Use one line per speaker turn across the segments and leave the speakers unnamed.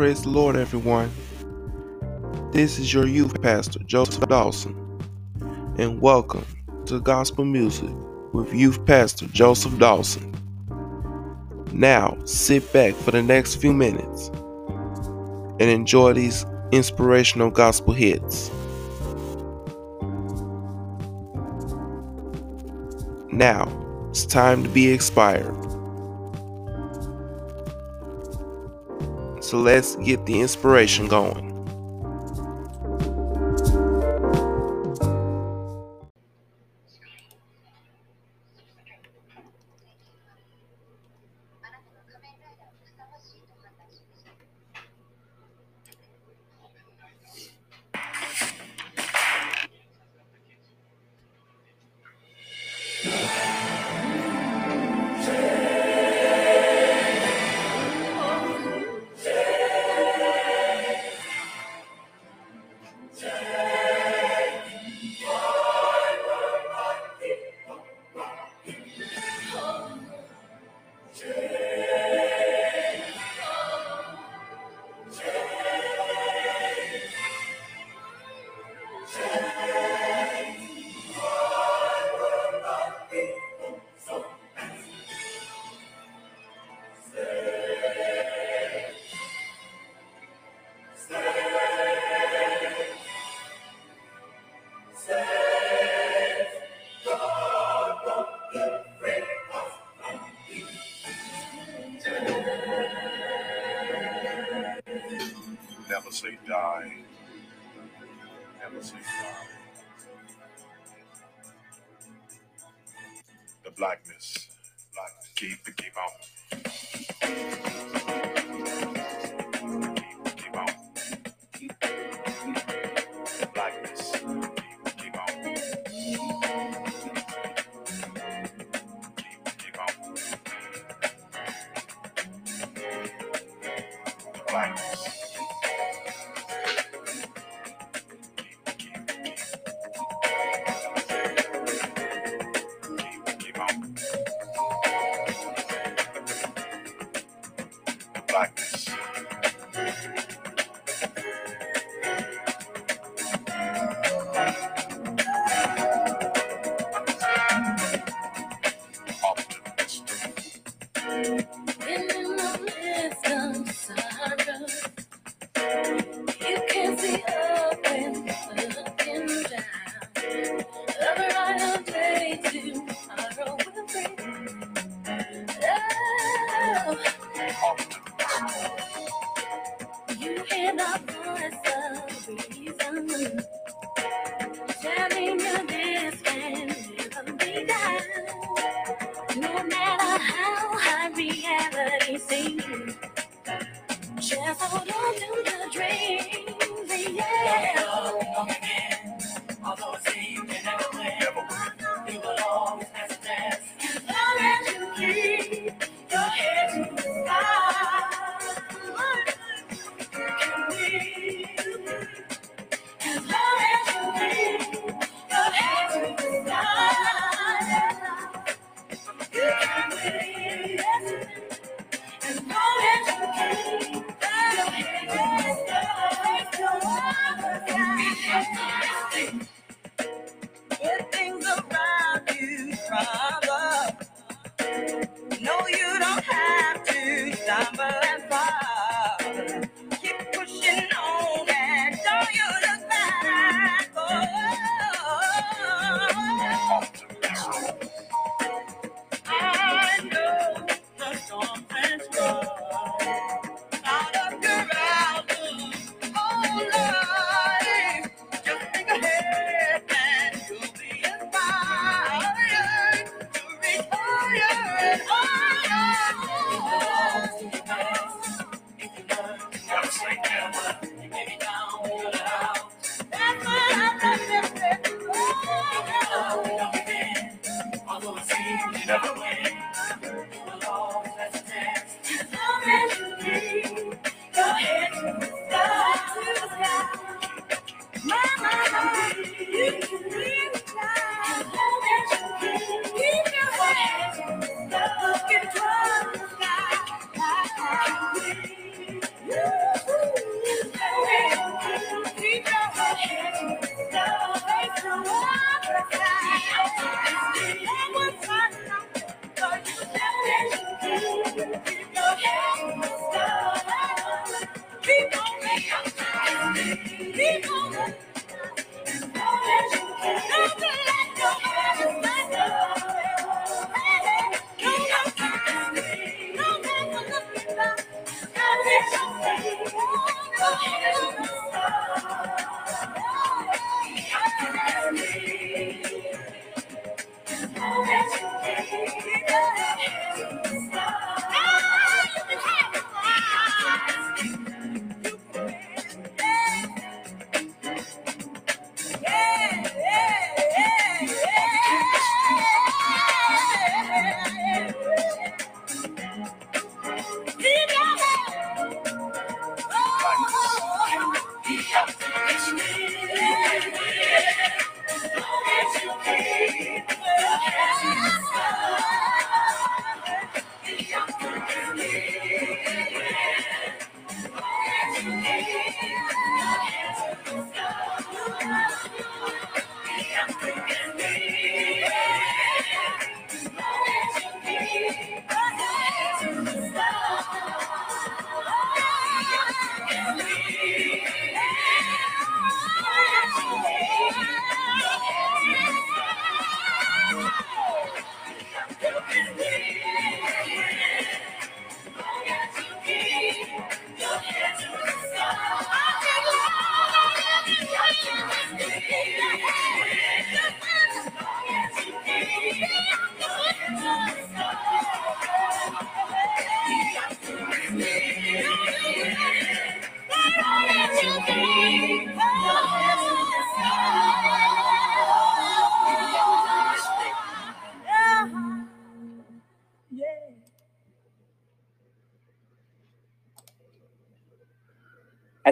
Praise the Lord, everyone. This is your youth pastor, Joseph Dawson, and welcome to Gospel Music with youth pastor Joseph Dawson. Now, sit back for the next few minutes and enjoy these inspirational gospel hits. Now, it's time to be expired. So let's get the inspiration going.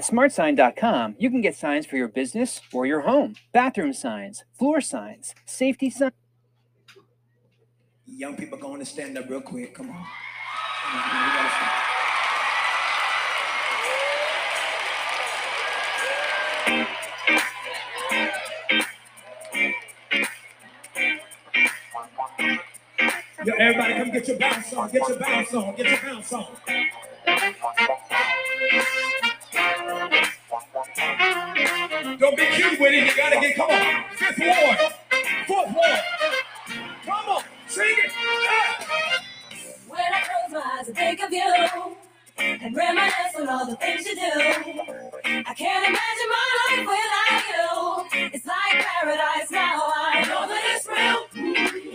smartsign.com, you can get signs for your business or your home, bathroom signs, floor signs, safety signs.
Young people going to stand up real quick. Come on. Yo, everybody come get your bounce on, get your bounce on, get your bounce on. Don't be cute with it, you gotta get, come on. Fifth ward, fourth ward. Come on, sing it. Ah.
When I close my eyes and think of you and reminisce on all the things you do, I can't imagine my life without you. It's like paradise now. I know that it's real.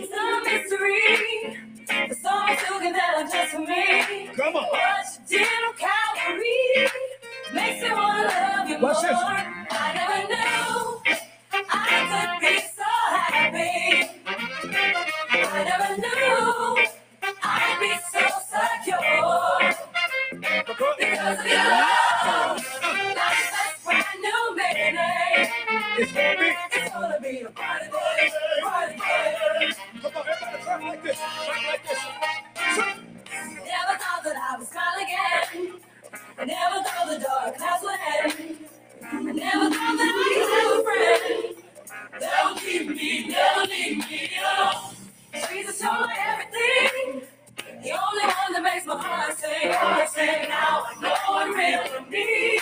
It's not a mystery. The song you can tell just for me.
Come on.
What you did on Calvary makes me wanna love you more.
This.
I never knew I could be so happy. I never knew I'd be so secure because of your love. Life has brand new meaning.
It's gonna be.
It's gonna be a brighter day, brighter day.
Come on, everybody clap like this. Clap like this.
Never thought that I would smile again. Never thought the dark clouds would end. I never thought that I could have a friend that would keep me, never leave me alone. Jesus, you're my everything. The only one that makes my heart sing, heart sing. Now I know what real means.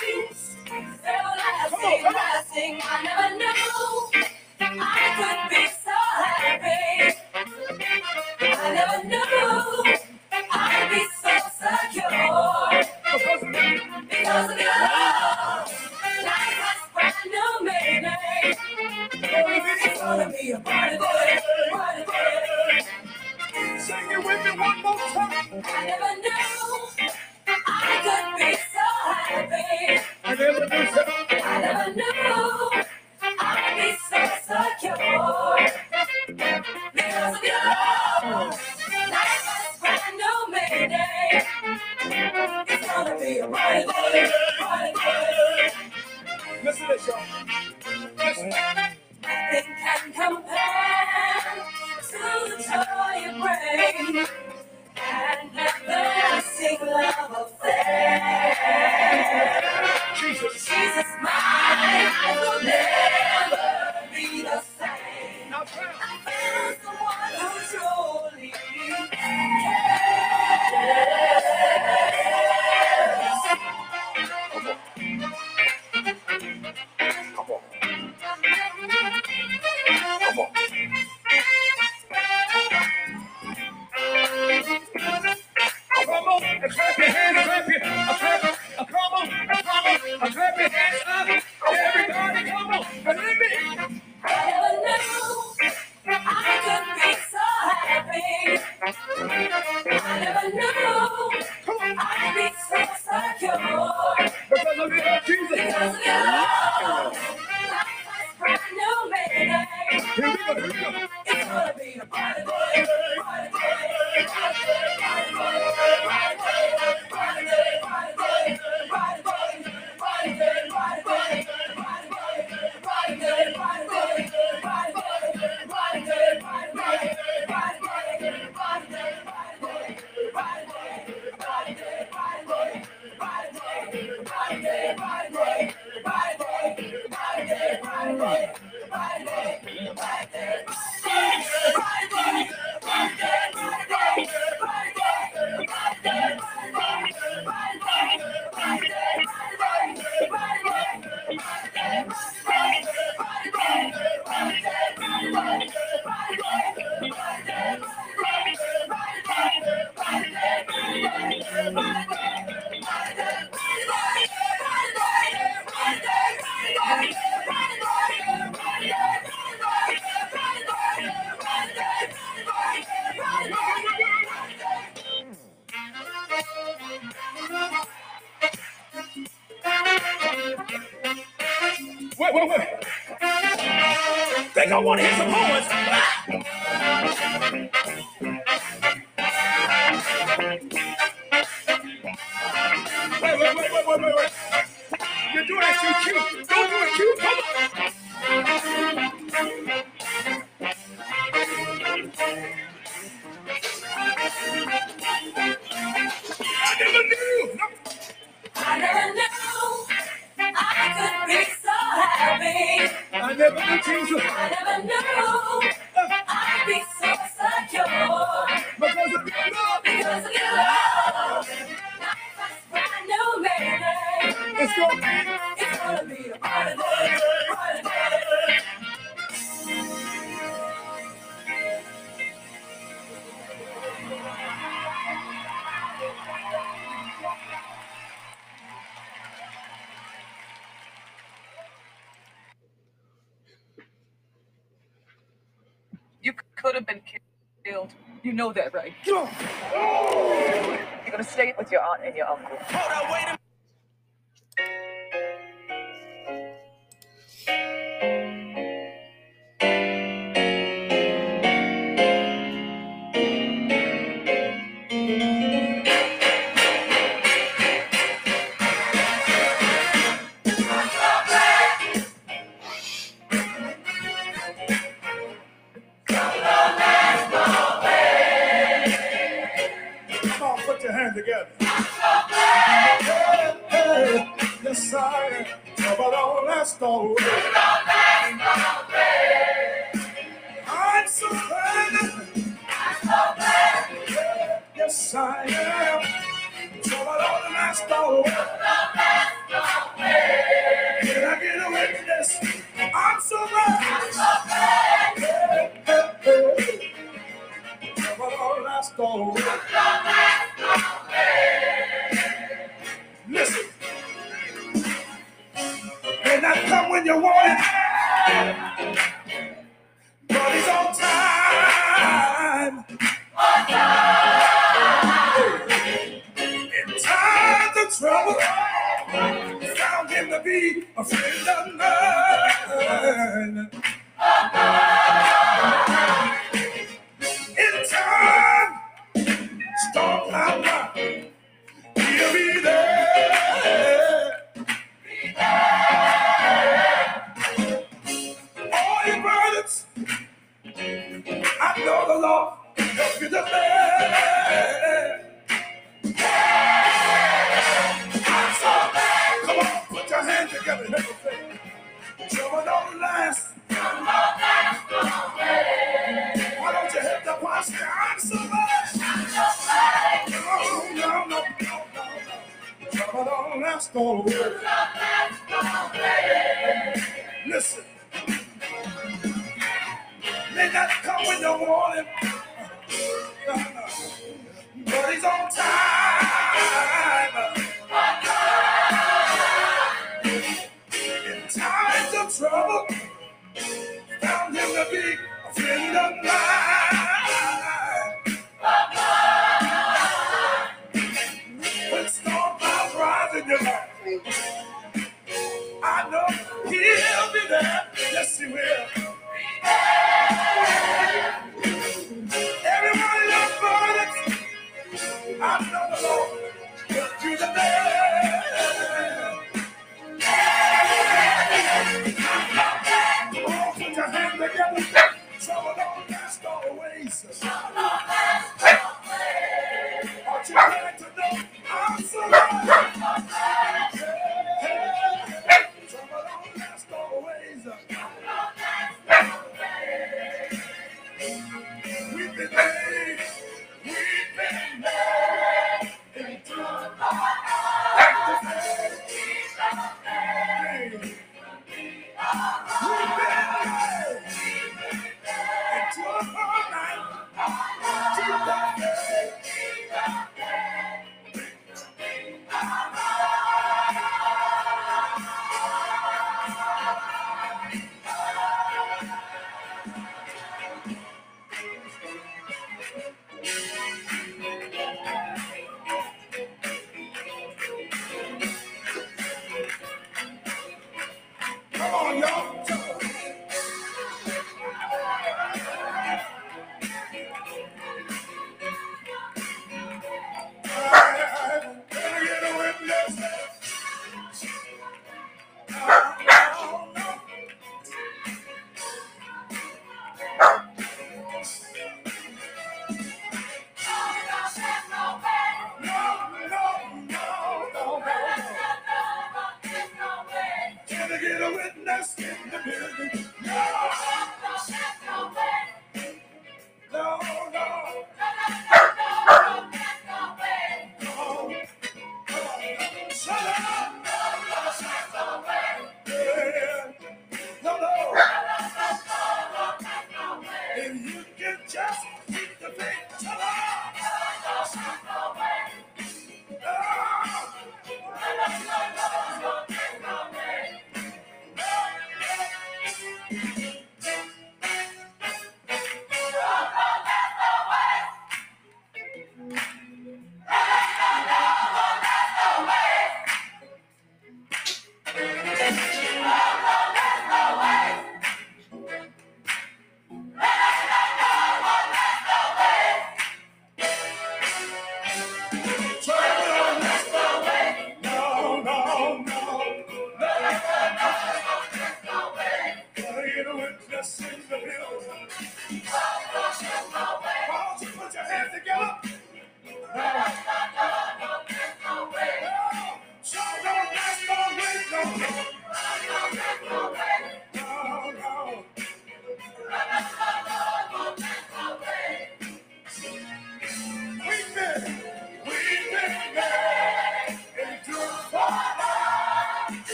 Wait,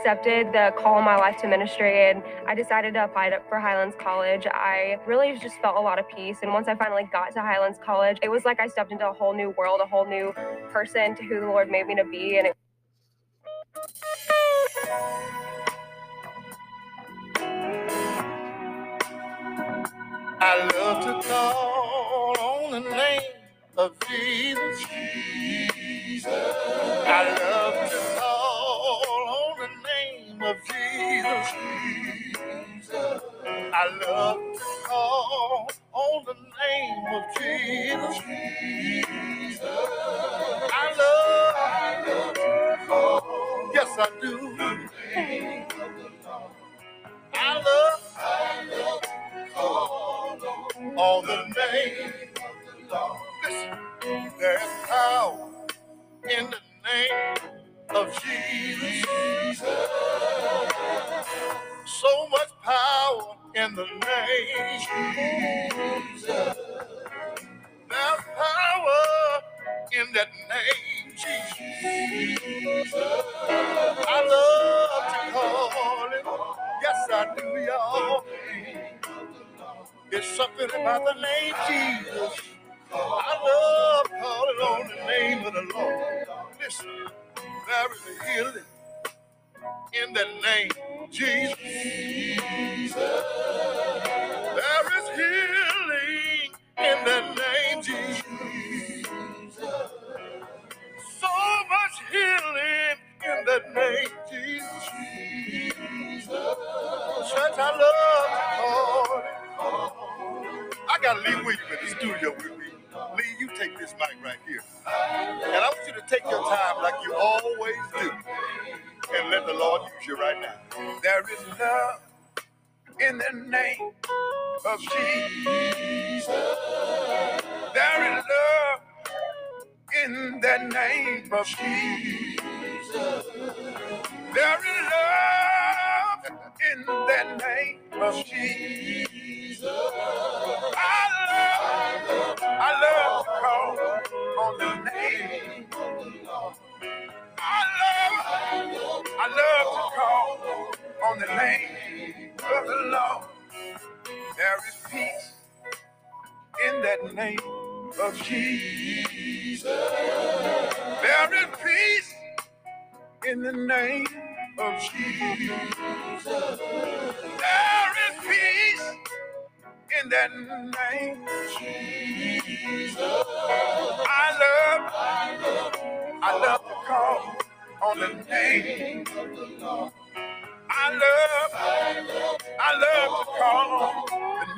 accepted the call my life to ministry and I decided to apply to, for Highlands College, I really just felt a lot of peace. And once I finally got to Highlands College, it was like I stepped into a whole new world, a whole new person to who the Lord made me to be. And it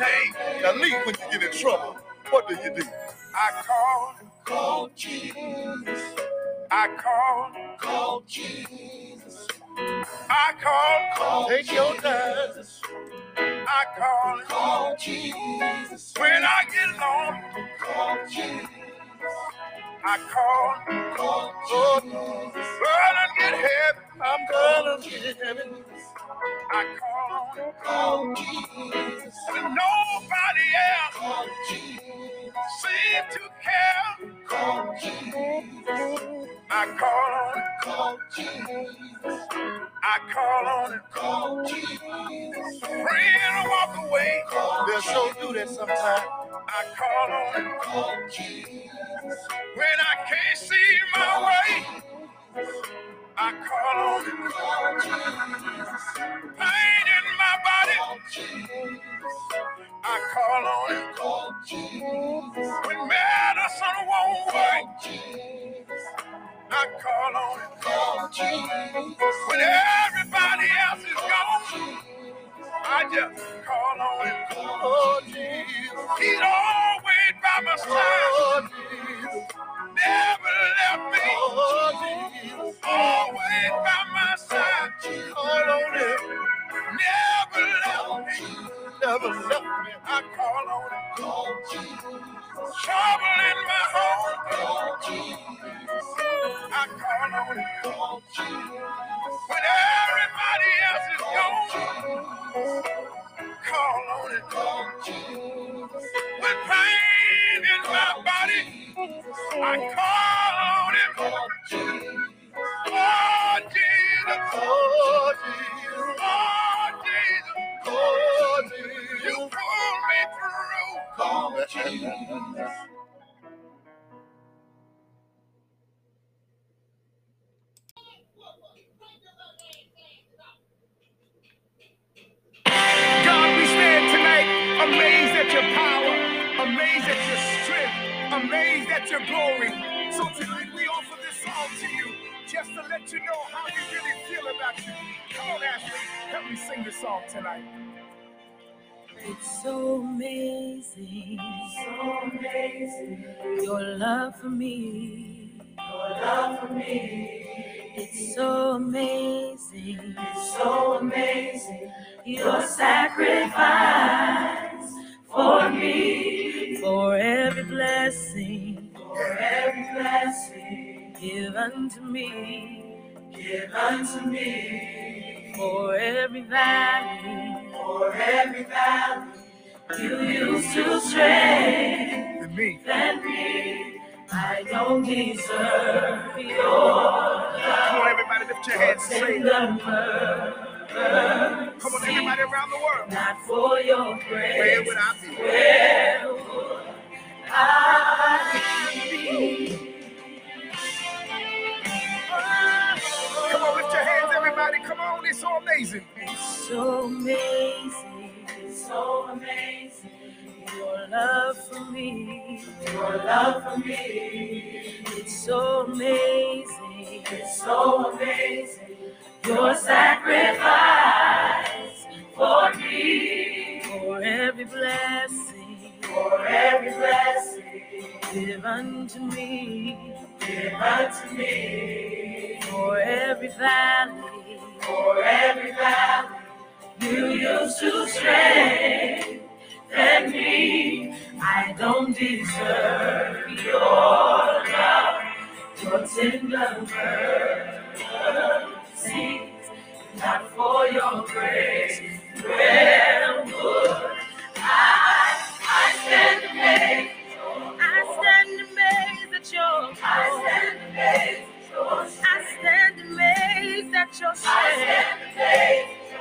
name.
Now, leave when you get in trouble. What do you do? I call, call Jesus. I call, call Jesus. I call, call Take your time. I call, call Jesus. When I get alone, call Jesus. I call, call Jesus. When I get heavy, I'm gonna get heavy. I call, call Jesus. When nobody else call Jesus. seem to care. Call Jesus. I call on, call Jesus. I call on it, call Jesus. Friend, walk away. They'll sure do that sometime. I call on it, call Jesus. When I can't see my way, I call on Jesus. Pain in my body, I call on Jesus. When medicine won't work, I call on Jesus. When everybody else is gone, I just call on Jesus. He's always by my side. Never left me. Always by my side. Call on him. Never left me. Never left me. I call on him. Call Jesus. Trouble in my home. Call Jesus. I call on him. Call Jesus. When everybody else is gone. Call on it. With pain in my body. I call on Jesus. Oh, Jesus. Oh, Jesus. Oh, Jesus. Oh, Jesus. You pulled me through. Call Jesus.
Amazed at your glory. So tonight we offer this song to you just to let you know how we really feel about you. Come on, Ashley, help me sing this song tonight.
It's so amazing, so amazing. Your love for me, your love for me. It's so amazing, it's so amazing. Your sacrifice for me, for every blessing, for every blessing. Give unto me, give unto me, for every valley, for every valley. You used to strengthen
me.
me. I don't deserve your love.
Come on, everybody, lift your hands and say Come on, everybody around the world.
Not for your
Where would I be?
Where would I be?
Come on, lift your hands, everybody. Come on, it's so amazing.
It's so amazing, it's so amazing. Your love for me, your love for me, it's so amazing, it's so amazing. Your sacrifice for me, for every blessing, for every blessing. Give unto me, give unto me, for every valley, for every valley. You used to strength than me. I don't deserve your love, your tender mercy. Not for your grace, where would I? I stand amazed. I stand amazed at your. I stand amazed. I stand amazed at your strength. I stand amazed,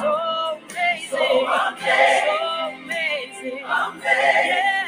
so amazing, so amazing. So amazing. amazing. Yeah.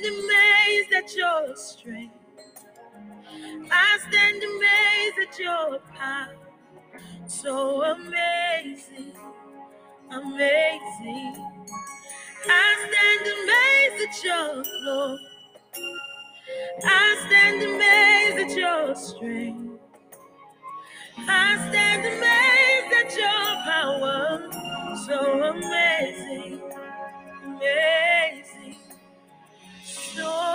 Stand amazed
at your strength. I stand amazed at your power. So amazing, amazing. I stand amazed at your glory. I stand amazed at your strength. I stand amazed at your power. So amazing, amazing. So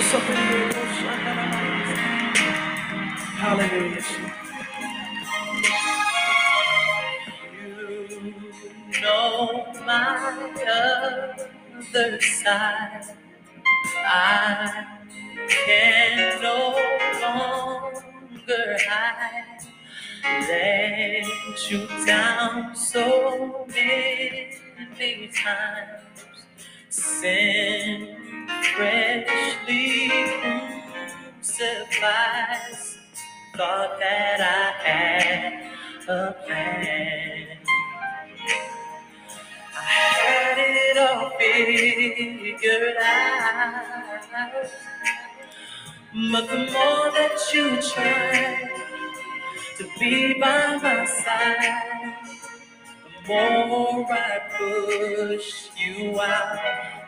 Jesus. Hallelujah.
You know my other side. I can no longer hide. Let you down so many times. Sin freshly crucified. Thought that I had a plan. I had it all figured out. But the more that you try to be by my side, more I push you out.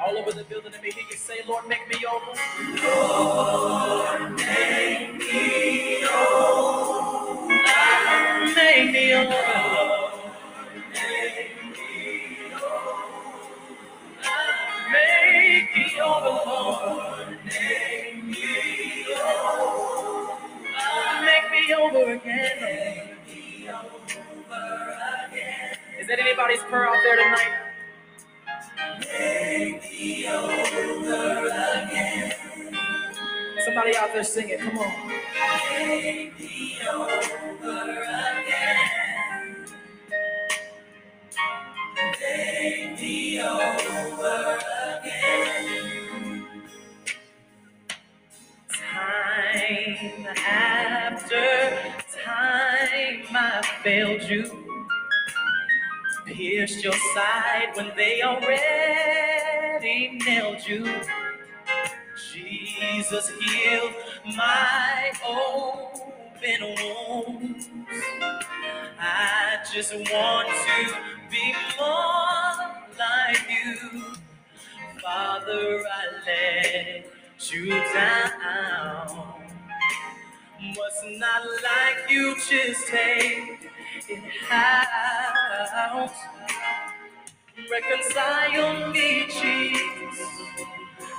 All over the building, let me hear you say, Lord, make me over. Lord, make me There singing, come on.
Time after time I failed you. Pierced your side when they already nailed you. Jesus healed my open wounds. I just want to be more like you. Father, I let you down. What's not like you, just take it out. Reconcile me, Jesus.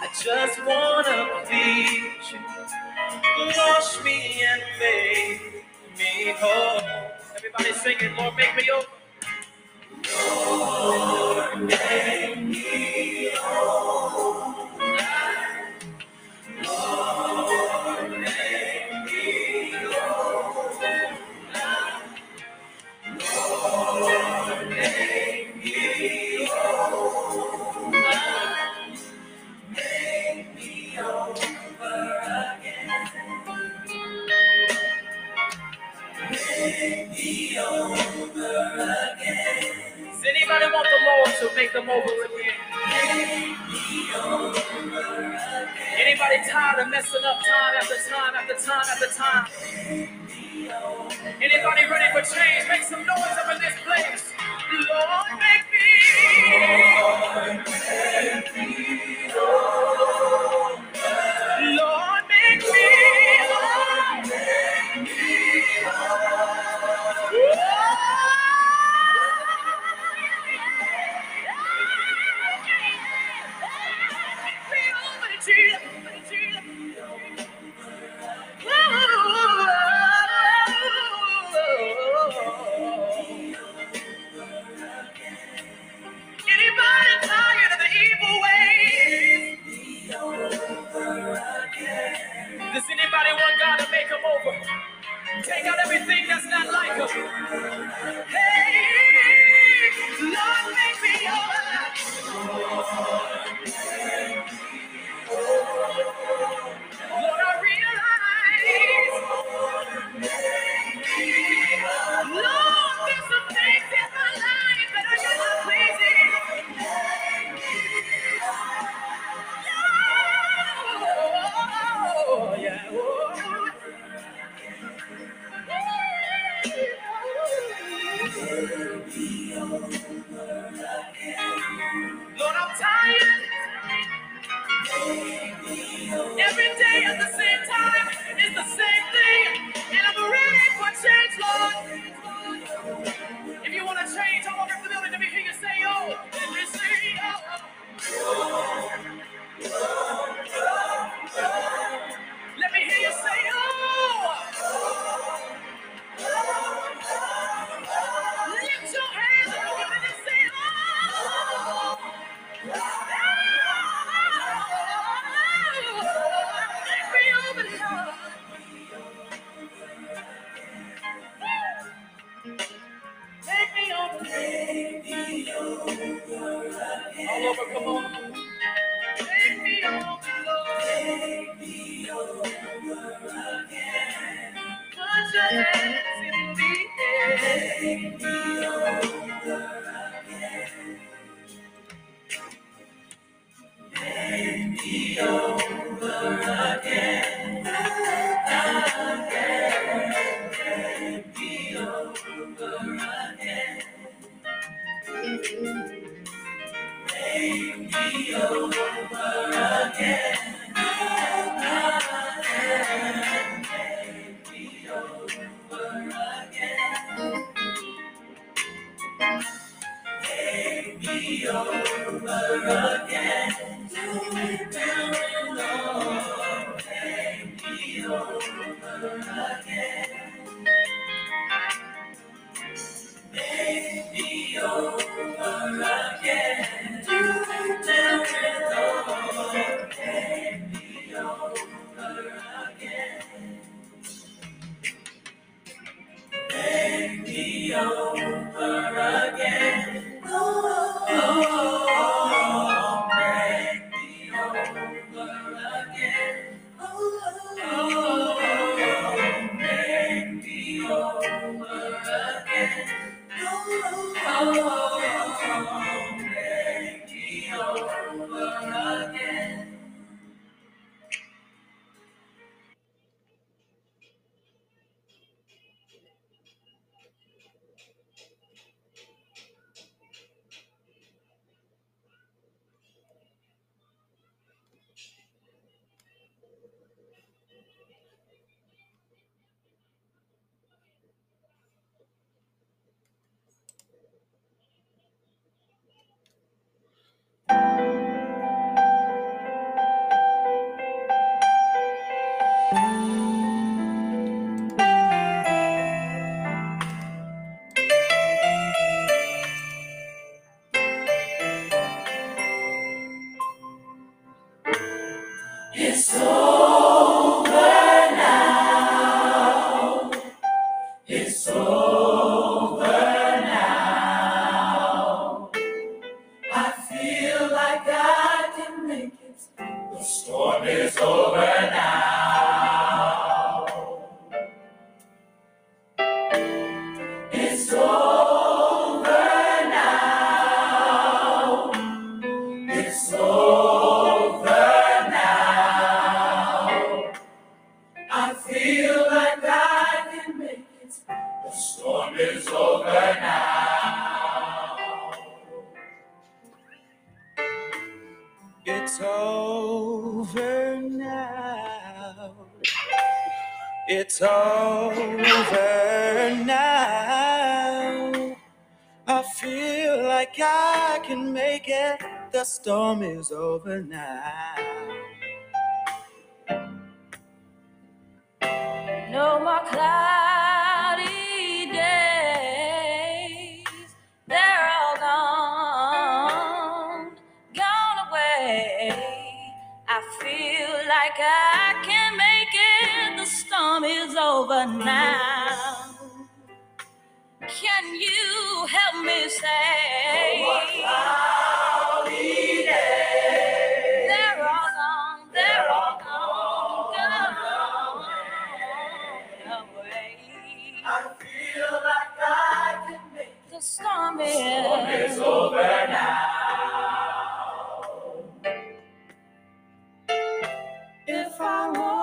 I just wanna please you. Wash me and make me whole.
Everybody singing, Lord, make me over. Does Make them over again? Anybody tired of messing up time after time after time after time? Anybody ready for change? Make some noise
storm is over now. over now. I feel like I can make it. The storm is over now.
No more clouds. now. Can you help me say? They're all gone, they're all gone. The storm is
over now.
If
I want.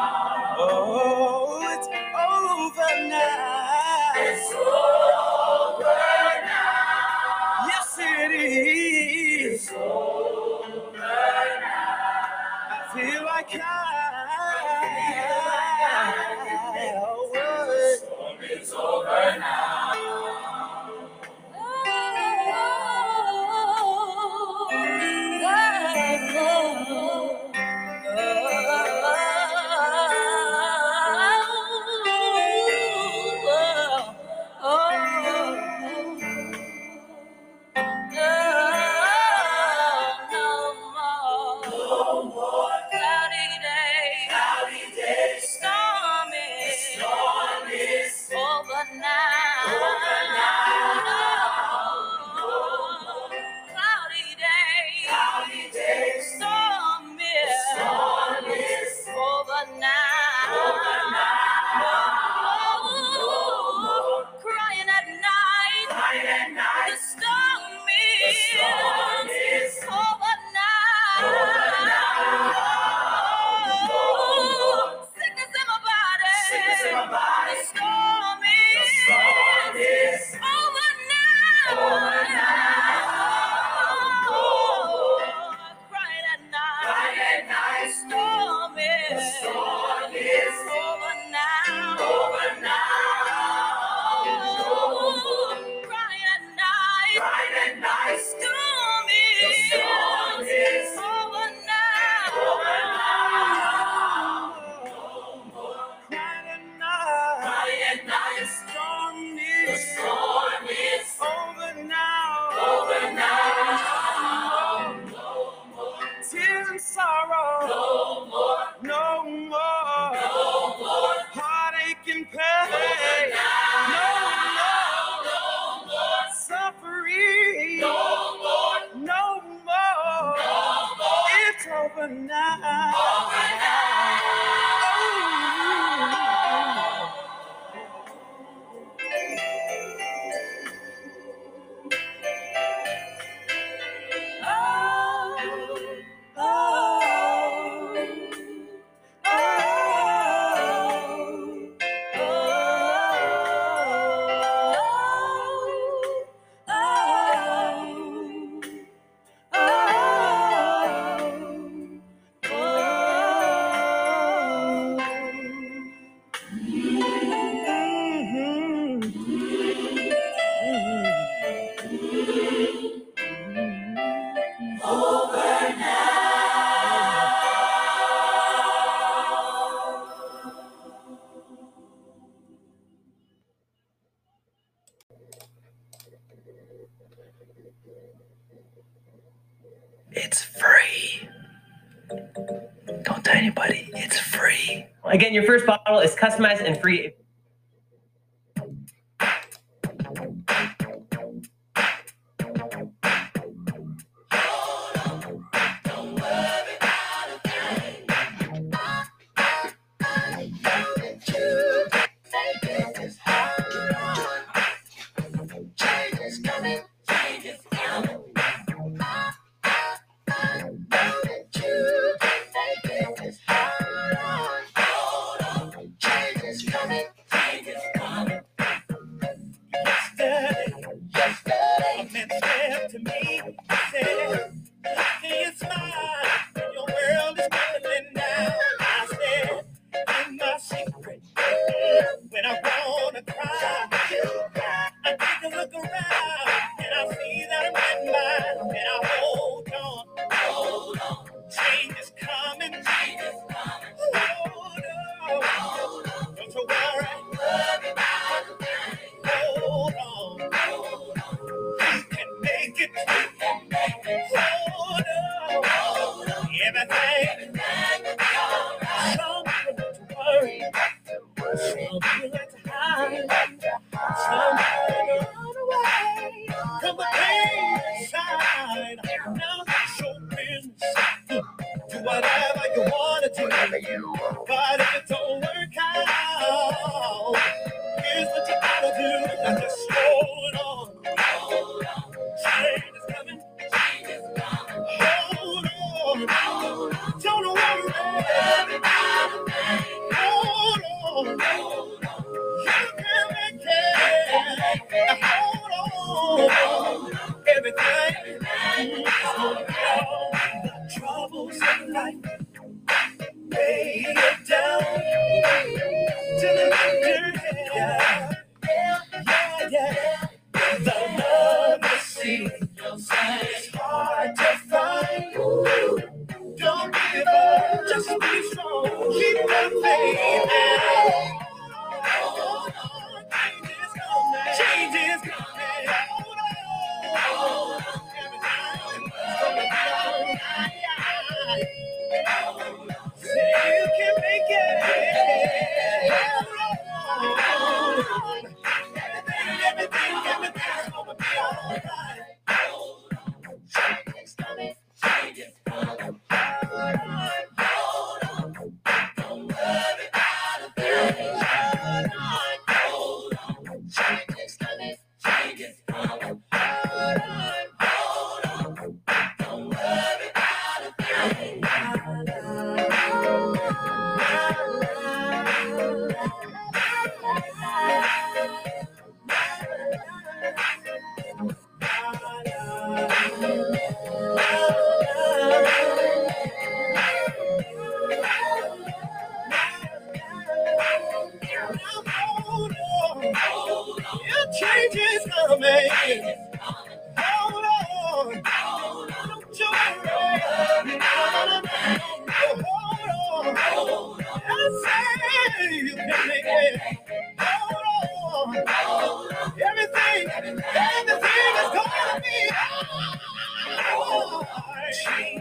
And
your first bottle is customized and free. Alright.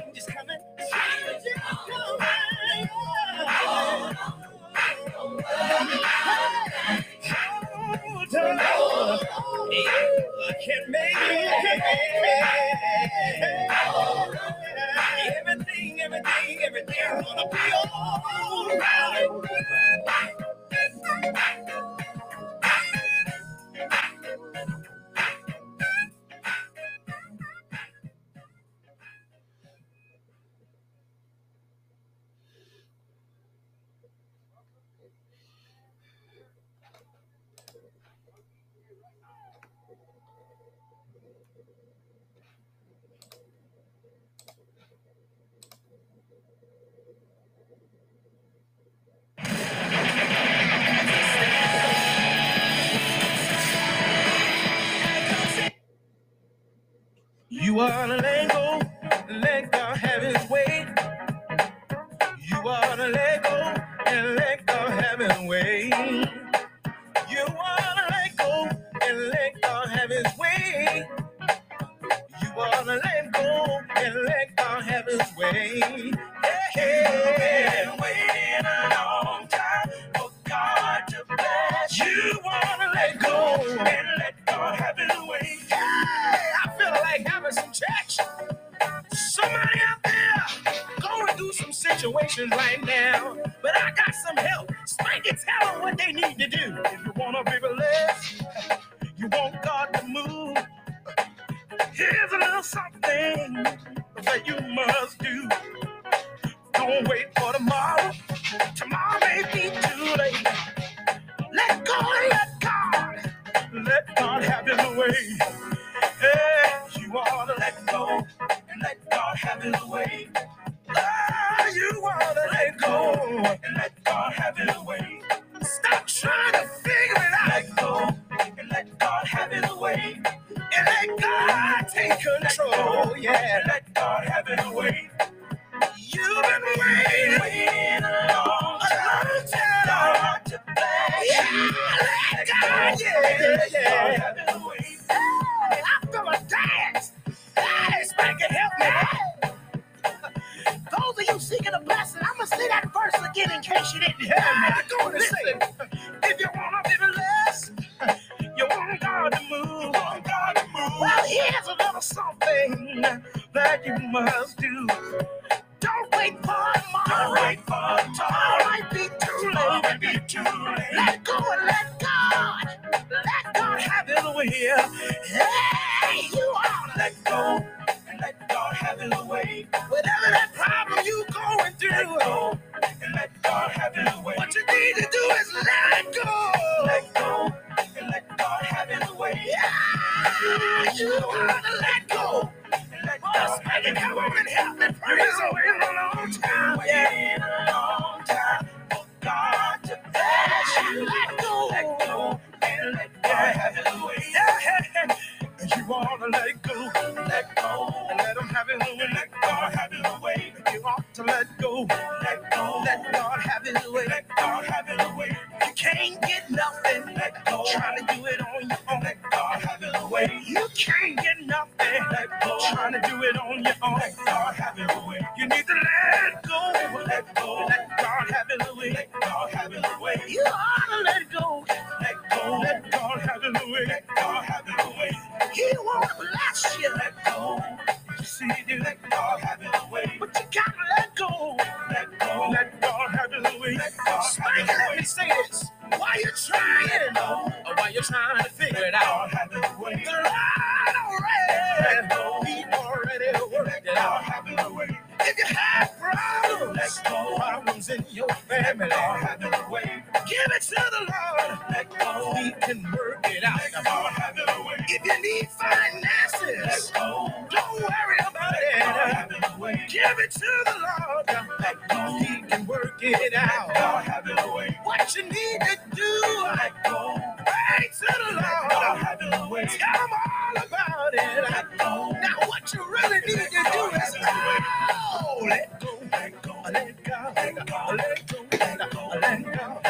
Work it out. God have his way. What you need to do, let go. Pray to the Lord. God have his way. Tell him all about it. Let go. Now what you really need to do is oh, let go. Let go. Let go. Let go. Let go. Let go. Let go.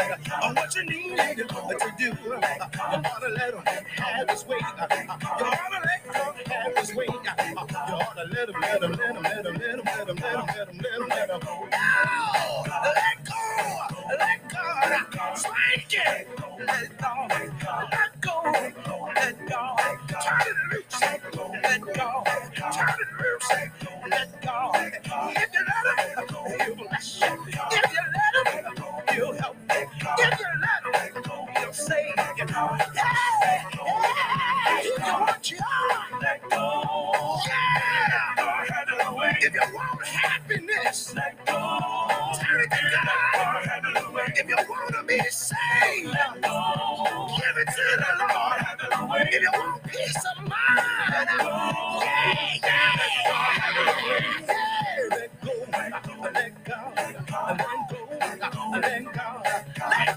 Oh, what you need to do, you ought to let him have his way. You ought to let God have his way. You ought to let him, let him, let him, let him, let him, let him, let him, let him, let him, It! Let go! Let go! Let go! Turn it loose! Let go! Turn it loose! Let go! If you let him, he'll bless you. If you let him, he'll help you. If you let him, he'll save you. Yeah! Yeah! He can want you on. Let go! Yeah! If you want happiness, let go. Turn it to God. If you want to be saved, let go. Give it to the Lord. If you want peace of mind, yeah, yeah. Let go, let go, let go, let go, let go, let go, let go. I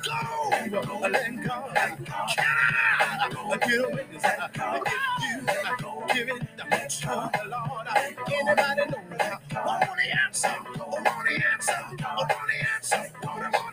the Lord, anybody know? Want the answer? Want the answer? Want the answer? Want the answer?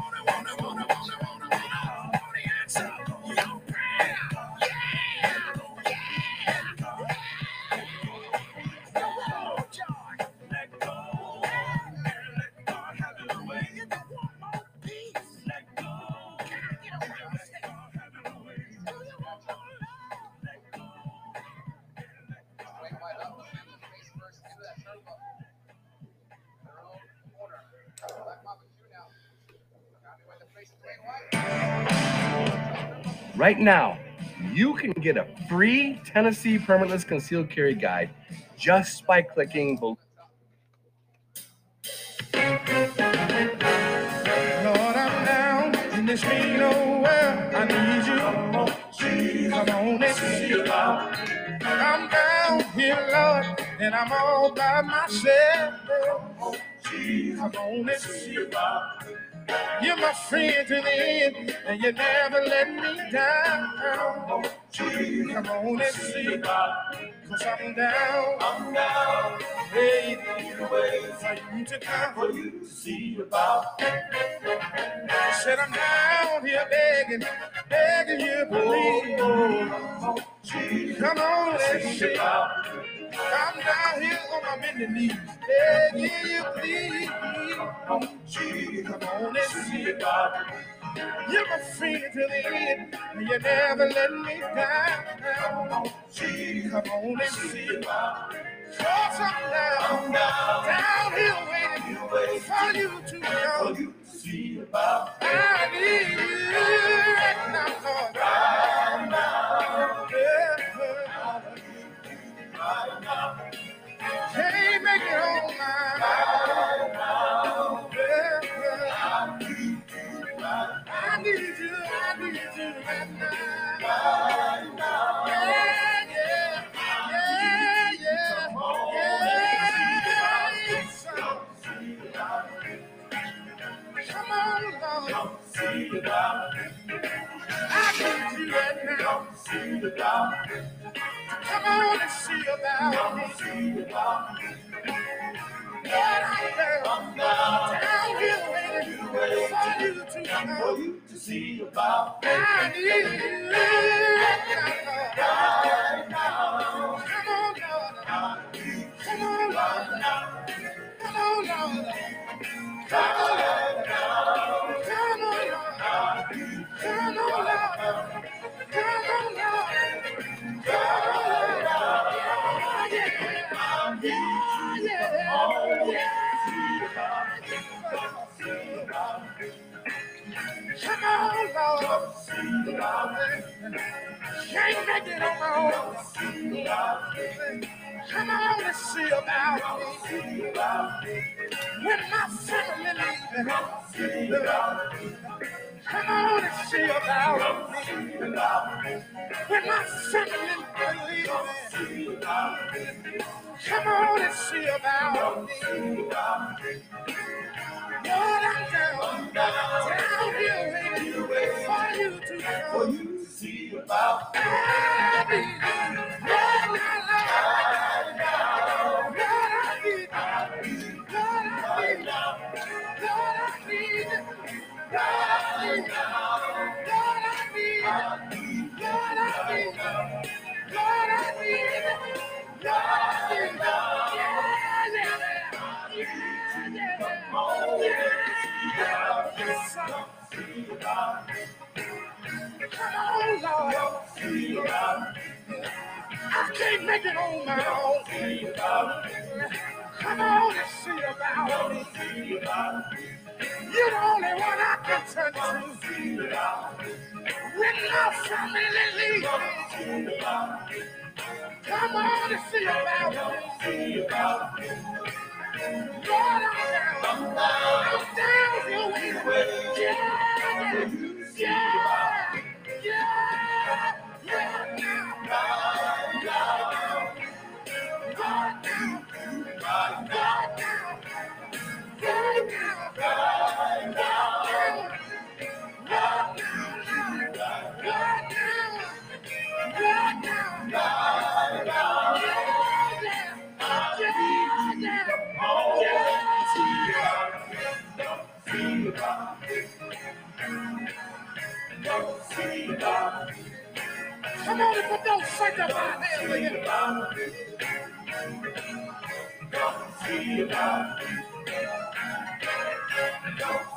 Right now, you can get a free Tennessee permitless concealed carry guide just by clicking below.
Lord, I'm down in this mean old world. I need you. Come on and see about. I'm down here, Lord, and I'm all by myself. Come on and see about. You're my friend to the end, and you never let me down. Come on and see about. Cause I'm down. I'm down. Waiting for you to come. For you to see about. Said I'm down here begging, begging you, please. Oh, oh, oh, come on, let's see. I'm down here on my bending knees, begging you, please. Come on, let's see. You're my friend to the end, and you never let me down. Come on and see. Cause I'm down, down here waiting for you to know. see about. I need you right now, Lord. Right now. Yeah. Can't make it on my right now. Yeah. I need you, I need you right now. Yeah, yeah, yeah, yeah, yeah. Come on, Lord. See the God. I need you right now. Come on and see about me. I'm down, down you come. Come on. Come on. Come on. Can't make it on my own. Come on and see about me. When my family leaving. Come on and see about me. When my family leaving. Come on and see about me. Lord, I'm down, down here waiting for you to come. For you to see about me. I can't make it on my own. Come on and see about me. You're the only one I can turn to. When my family leaves me. Come on and see about me. Lord, I'm down. I'm down here with you. Yeah, yeah, yeah, yeah, yeah. Right now. Right now. Come on, but don't shake up. Don't see about. Don't.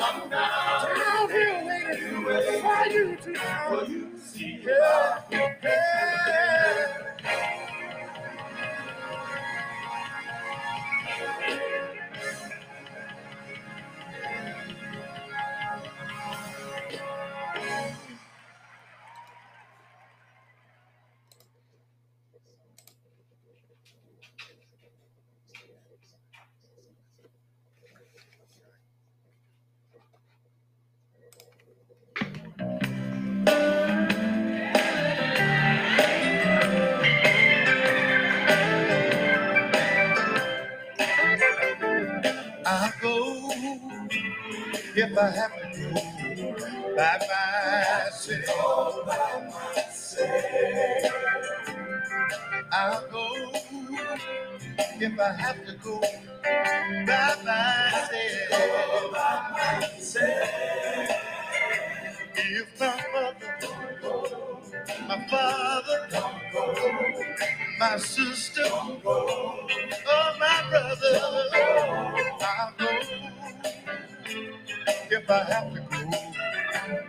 I'm down, down here you to
you see? I have to go by myself. If my mother, my father, my sister, or my brother, I'll go if I have to go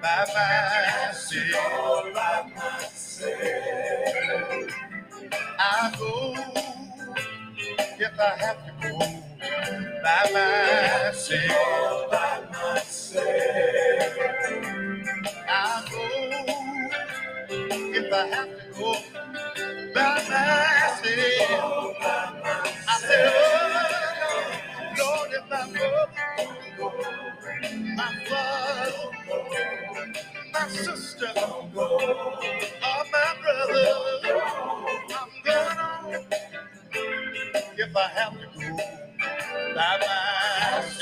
by myself. I'll go if I have to go by myself. By myself. I'll go if I have to go by myself. I said, oh, Lord, if my mother, my father, my sister, or my brother, I'm going if I have to go by myself.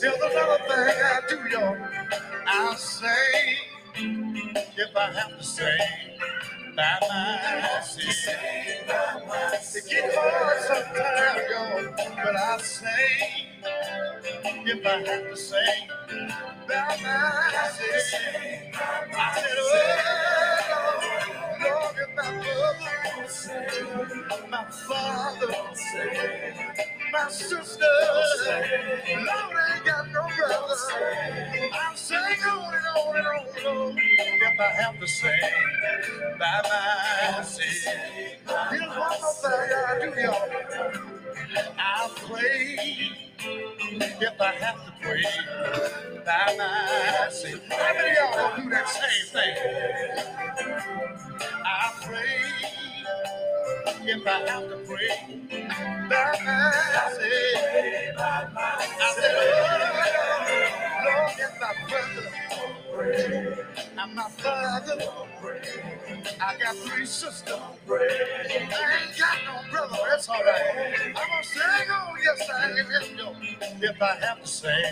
There's another thing I do, y'all. I'll sing if I have to sing by myself. It gets hard sometimes, y'all, but I'll sing if I have to sing by myself. Father, my sister, Lord, I ain't got no brother. I'll sing on and on and on, Lord, if I have to sing by myself. Here's one more thing I do, y'all. I'll pray if I have to pray by myself. How many of y'all gonna do that same thing? I pray if I have to pray by myself. I said, Lord, if my brother and my father, I got three sisters. I ain't got no brother, that's all right. I'm gonna sing on, yes, I am. If I have to sing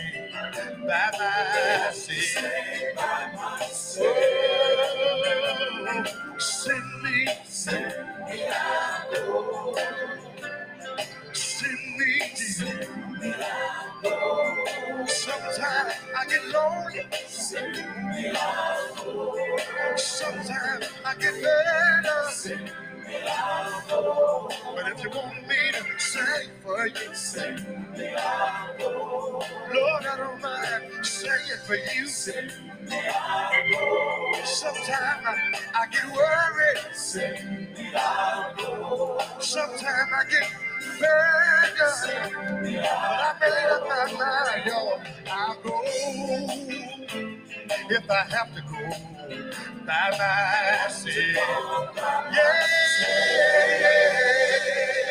by myself. Oh, send me, send me out. Send me, Sometimes I get lonely. Sometimes I get nervous. But if you want me to sing for you, Lord, I don't mind singing for you. Sometimes I, I get worried. Sometimes I get But I mind. I'll go if I have to go by myself. Yeah, yeah.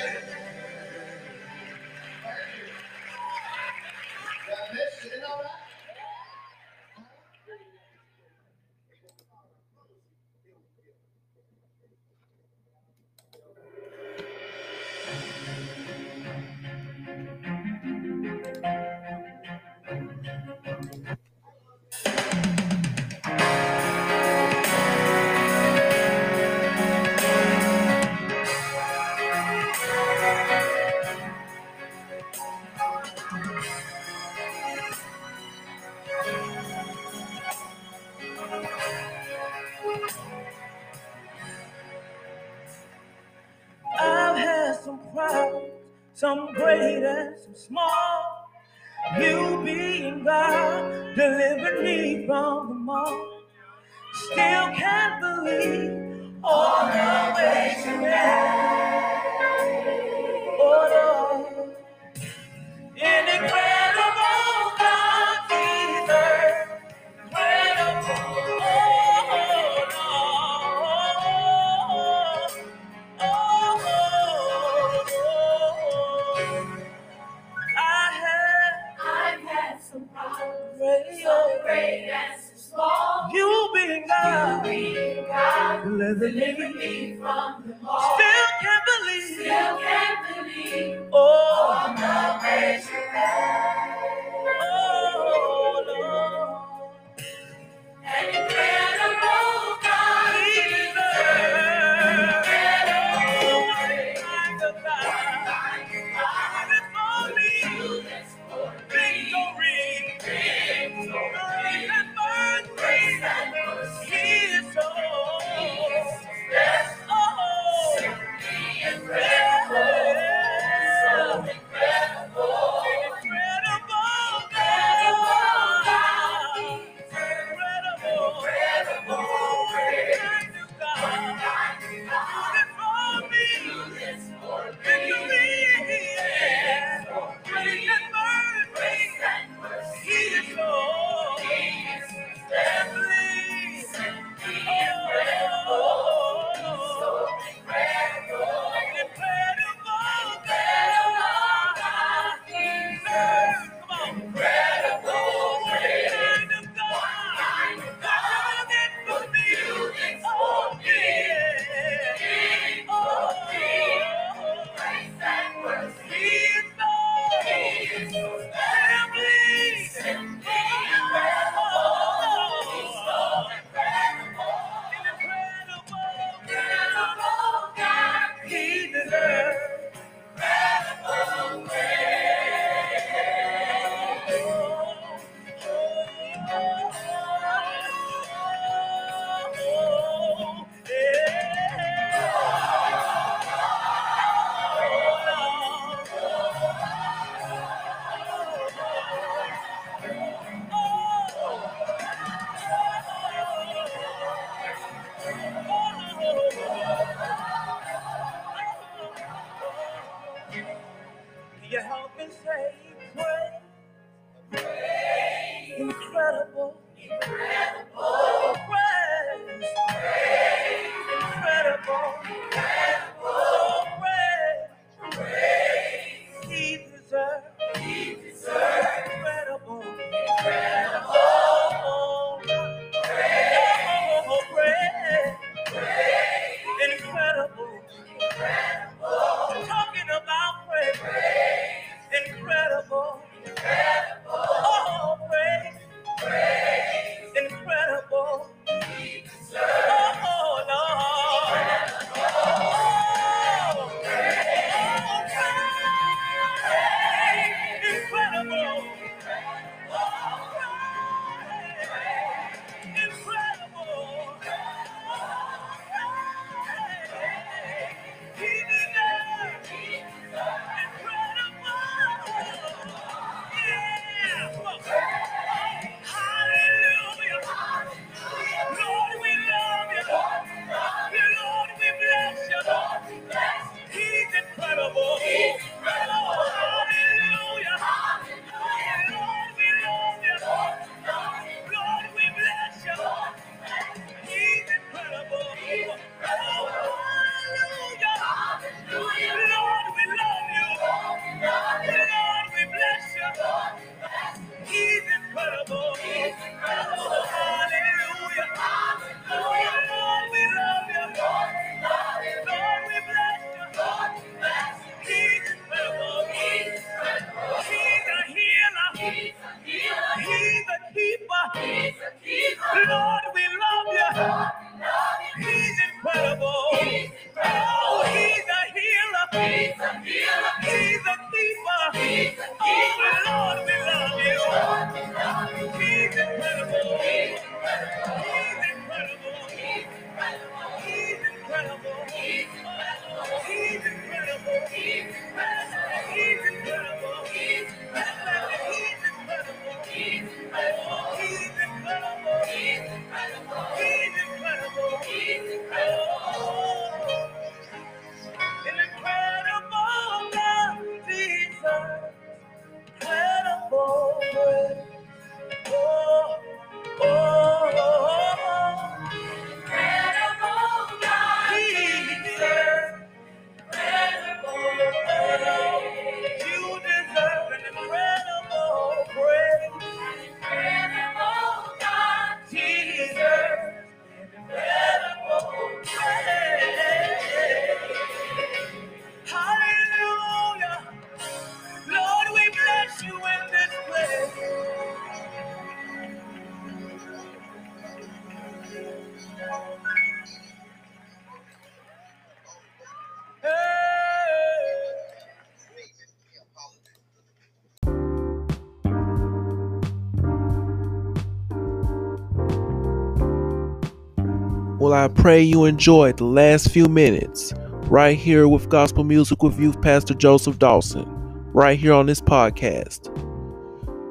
I pray you enjoyed the last few minutes right here with Gospel Music with Youth Pastor Joseph Dawson, right here on this podcast.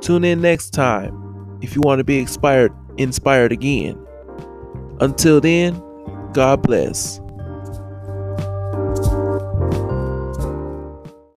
Tune in next time if you want to be inspired, inspired again. Until then, God bless.